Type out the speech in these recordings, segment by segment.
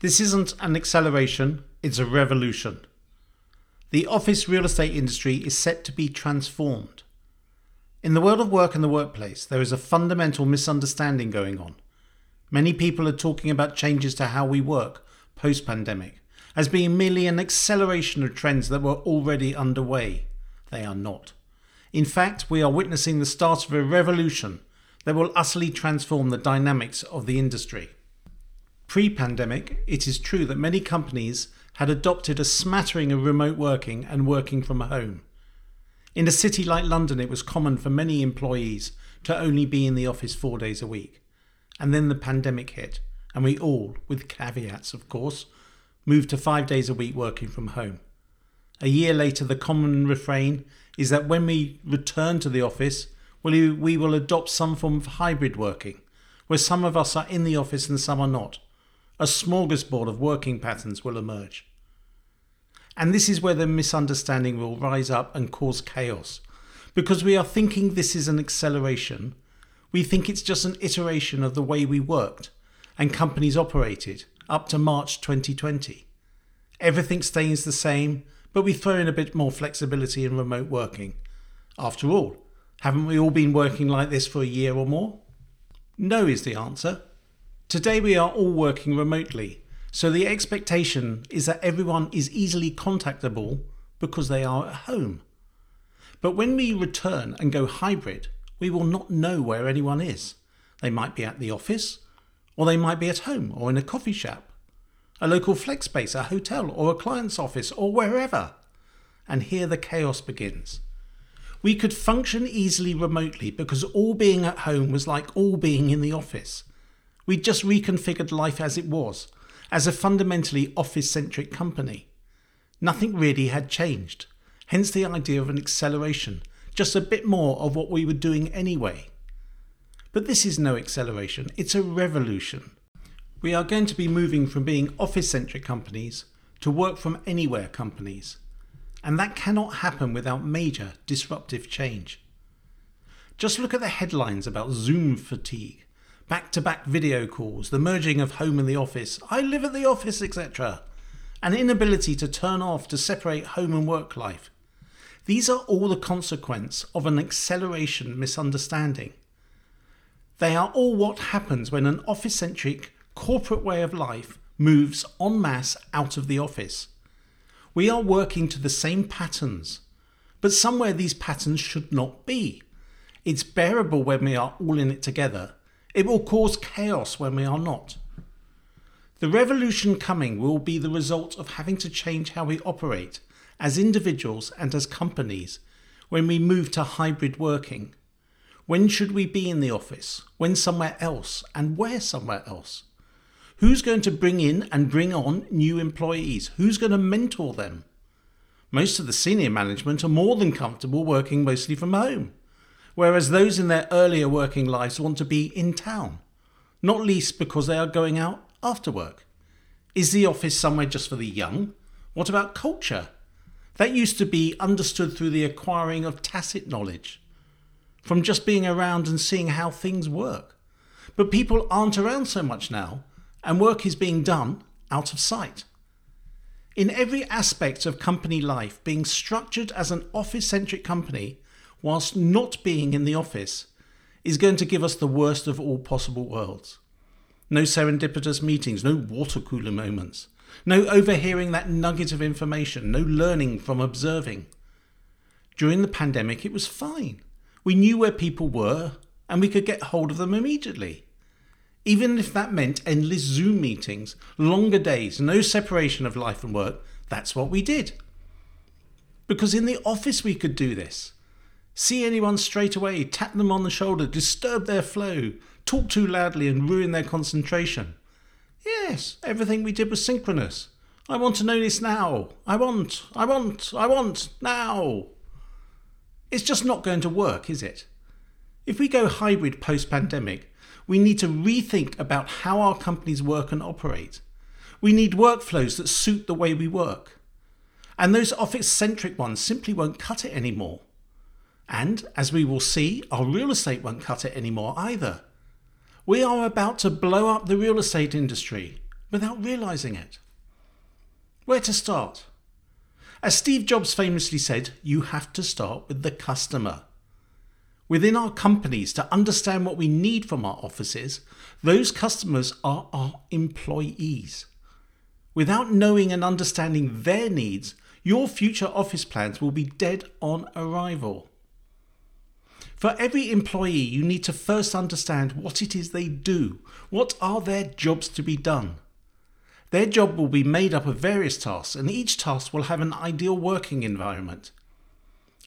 This isn't an acceleration, it's a revolution. The office real estate industry is set to be transformed. In the world of work and the workplace, there is a fundamental misunderstanding going on. Many people are talking about changes to how we work post pandemic as being merely an acceleration of trends that were already underway. They are not. In fact, we are witnessing the start of a revolution that will utterly transform the dynamics of the industry. Pre pandemic, it is true that many companies had adopted a smattering of remote working and working from home. In a city like London, it was common for many employees to only be in the office four days a week. And then the pandemic hit, and we all, with caveats of course, moved to five days a week working from home. A year later, the common refrain is that when we return to the office, we will adopt some form of hybrid working, where some of us are in the office and some are not. A smorgasbord of working patterns will emerge. And this is where the misunderstanding will rise up and cause chaos. Because we are thinking this is an acceleration, we think it's just an iteration of the way we worked and companies operated up to March 2020. Everything stays the same, but we throw in a bit more flexibility in remote working. After all, haven't we all been working like this for a year or more? No is the answer. Today we are all working remotely, so the expectation is that everyone is easily contactable because they are at home. But when we return and go hybrid, we will not know where anyone is. They might be at the office, or they might be at home or in a coffee shop, a local flex space, a hotel, or a client's office, or wherever. And here the chaos begins. We could function easily remotely because all being at home was like all being in the office. We'd just reconfigured life as it was, as a fundamentally office centric company. Nothing really had changed, hence the idea of an acceleration, just a bit more of what we were doing anyway. But this is no acceleration, it's a revolution. We are going to be moving from being office centric companies to work from anywhere companies. And that cannot happen without major disruptive change. Just look at the headlines about Zoom fatigue, back to back video calls, the merging of home and the office, I live at the office, etc., an inability to turn off to separate home and work life. These are all the consequence of an acceleration misunderstanding. They are all what happens when an office centric corporate way of life moves en masse out of the office. We are working to the same patterns, but somewhere these patterns should not be. It's bearable when we are all in it together. It will cause chaos when we are not. The revolution coming will be the result of having to change how we operate as individuals and as companies when we move to hybrid working. When should we be in the office? When somewhere else? And where somewhere else? Who's going to bring in and bring on new employees? Who's going to mentor them? Most of the senior management are more than comfortable working mostly from home, whereas those in their earlier working lives want to be in town, not least because they are going out after work. Is the office somewhere just for the young? What about culture? That used to be understood through the acquiring of tacit knowledge from just being around and seeing how things work. But people aren't around so much now, and work is being done out of sight. In every aspect of company life, being structured as an office centric company whilst not being in the office is going to give us the worst of all possible worlds. No serendipitous meetings, no water cooler moments, no overhearing that nugget of information, no learning from observing. During the pandemic, it was fine. We knew where people were and we could get hold of them immediately. Even if that meant endless Zoom meetings, longer days, no separation of life and work, that's what we did. Because in the office we could do this. See anyone straight away, tap them on the shoulder, disturb their flow, talk too loudly and ruin their concentration. Yes, everything we did was synchronous. I want to know this now. I want, I want, I want, now. It's just not going to work, is it? If we go hybrid post pandemic, we need to rethink about how our companies work and operate. We need workflows that suit the way we work. And those office centric ones simply won't cut it anymore. And, as we will see, our real estate won't cut it anymore either. We are about to blow up the real estate industry. without realizing it. Where to start? As Steve Jobs famously said, you have to start with the customer. Within our companies, to understand what we need from our offices, those customers are our employees. Without knowing and understanding their needs, your future office plans will be dead on arrival. For every employee, you need to first understand what it is they do. What are their jobs to be done? Their job will be made up of various tasks, and each task will have an ideal working environment.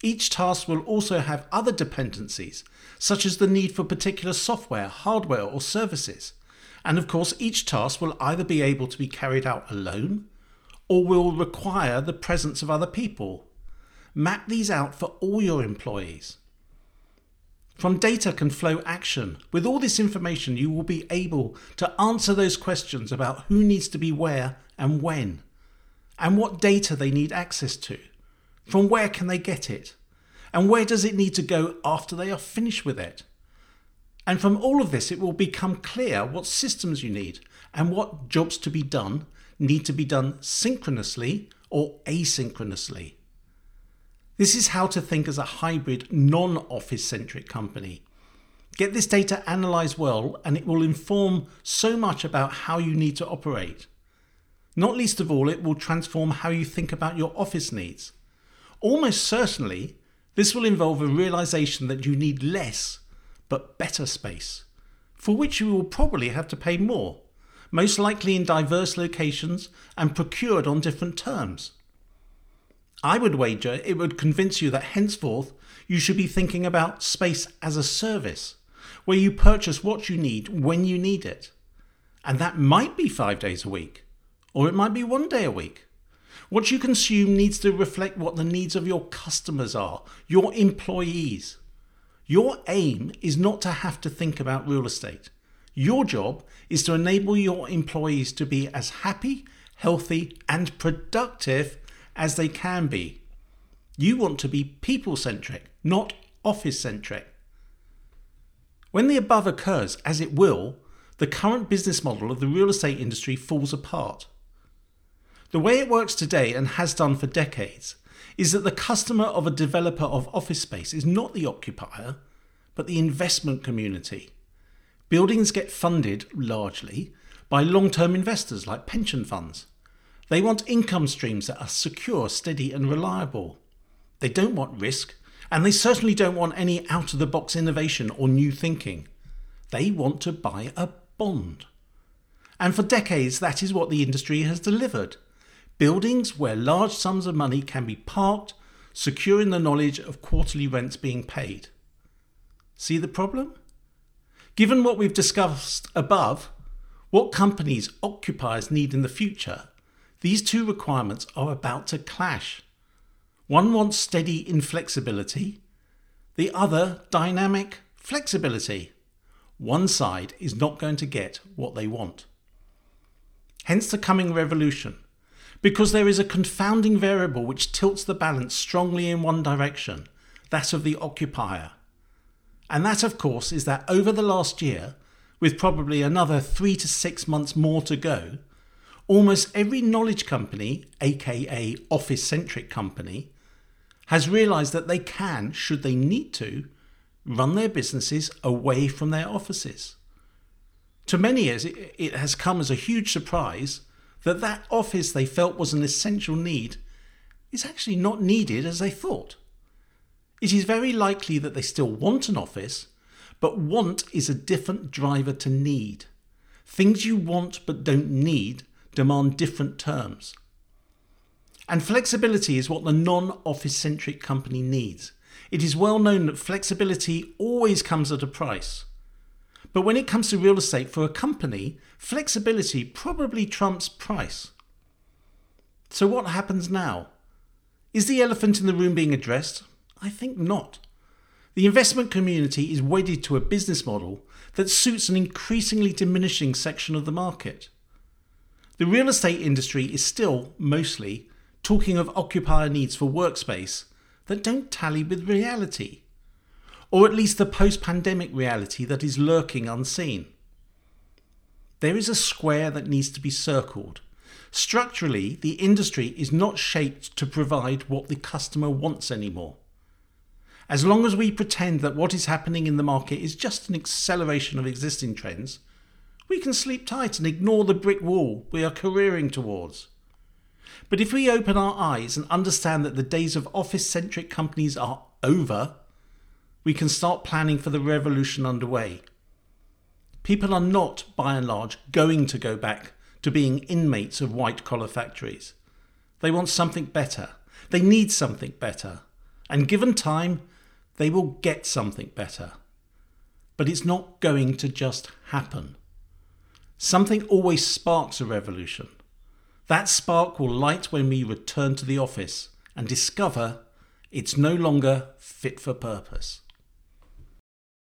Each task will also have other dependencies, such as the need for particular software, hardware, or services. And of course, each task will either be able to be carried out alone or will require the presence of other people. Map these out for all your employees. From data can flow action. With all this information, you will be able to answer those questions about who needs to be where and when, and what data they need access to. From where can they get it? And where does it need to go after they are finished with it? And from all of this, it will become clear what systems you need and what jobs to be done need to be done synchronously or asynchronously. This is how to think as a hybrid, non office centric company. Get this data analysed well, and it will inform so much about how you need to operate. Not least of all, it will transform how you think about your office needs. Almost certainly, this will involve a realization that you need less but better space, for which you will probably have to pay more, most likely in diverse locations and procured on different terms. I would wager it would convince you that henceforth you should be thinking about space as a service, where you purchase what you need when you need it. And that might be five days a week, or it might be one day a week. What you consume needs to reflect what the needs of your customers are, your employees. Your aim is not to have to think about real estate. Your job is to enable your employees to be as happy, healthy, and productive as they can be. You want to be people centric, not office centric. When the above occurs, as it will, the current business model of the real estate industry falls apart. The way it works today and has done for decades is that the customer of a developer of office space is not the occupier, but the investment community. Buildings get funded largely by long term investors like pension funds. They want income streams that are secure, steady, and reliable. They don't want risk, and they certainly don't want any out of the box innovation or new thinking. They want to buy a bond. And for decades, that is what the industry has delivered buildings where large sums of money can be parked, securing the knowledge of quarterly rents being paid. See the problem? Given what we've discussed above, what companies occupiers need in the future, these two requirements are about to clash. One wants steady inflexibility, the other dynamic flexibility. One side is not going to get what they want. Hence the coming revolution, because there is a confounding variable which tilts the balance strongly in one direction, that of the occupier. And that, of course, is that over the last year, with probably another three to six months more to go, almost every knowledge company, aka office centric company, has realized that they can, should they need to, run their businesses away from their offices. To many, it has come as a huge surprise that that office they felt was an essential need is actually not needed as they thought. It is very likely that they still want an office, but want is a different driver to need. Things you want but don't need demand different terms. And flexibility is what the non office centric company needs. It is well known that flexibility always comes at a price. But when it comes to real estate for a company, flexibility probably trumps price. So, what happens now? Is the elephant in the room being addressed? I think not. The investment community is wedded to a business model that suits an increasingly diminishing section of the market. The real estate industry is still, mostly, talking of occupier needs for workspace that don't tally with reality, or at least the post pandemic reality that is lurking unseen. there is a square that needs to be circled. Structurally, the industry is not shaped to provide what the customer wants anymore. As long as we pretend that what is happening in the market is just an acceleration of existing trends, we can sleep tight and ignore the brick wall we are careering towards. But if we open our eyes and understand that the days of office centric companies are over, we can start planning for the revolution underway. People are not, by and large, going to go back to being inmates of white collar factories. They want something better. They need something better. And given time, they will get something better. But it's not going to just happen. Something always sparks a revolution. That spark will light when we return to the office and discover it's no longer fit for purpose.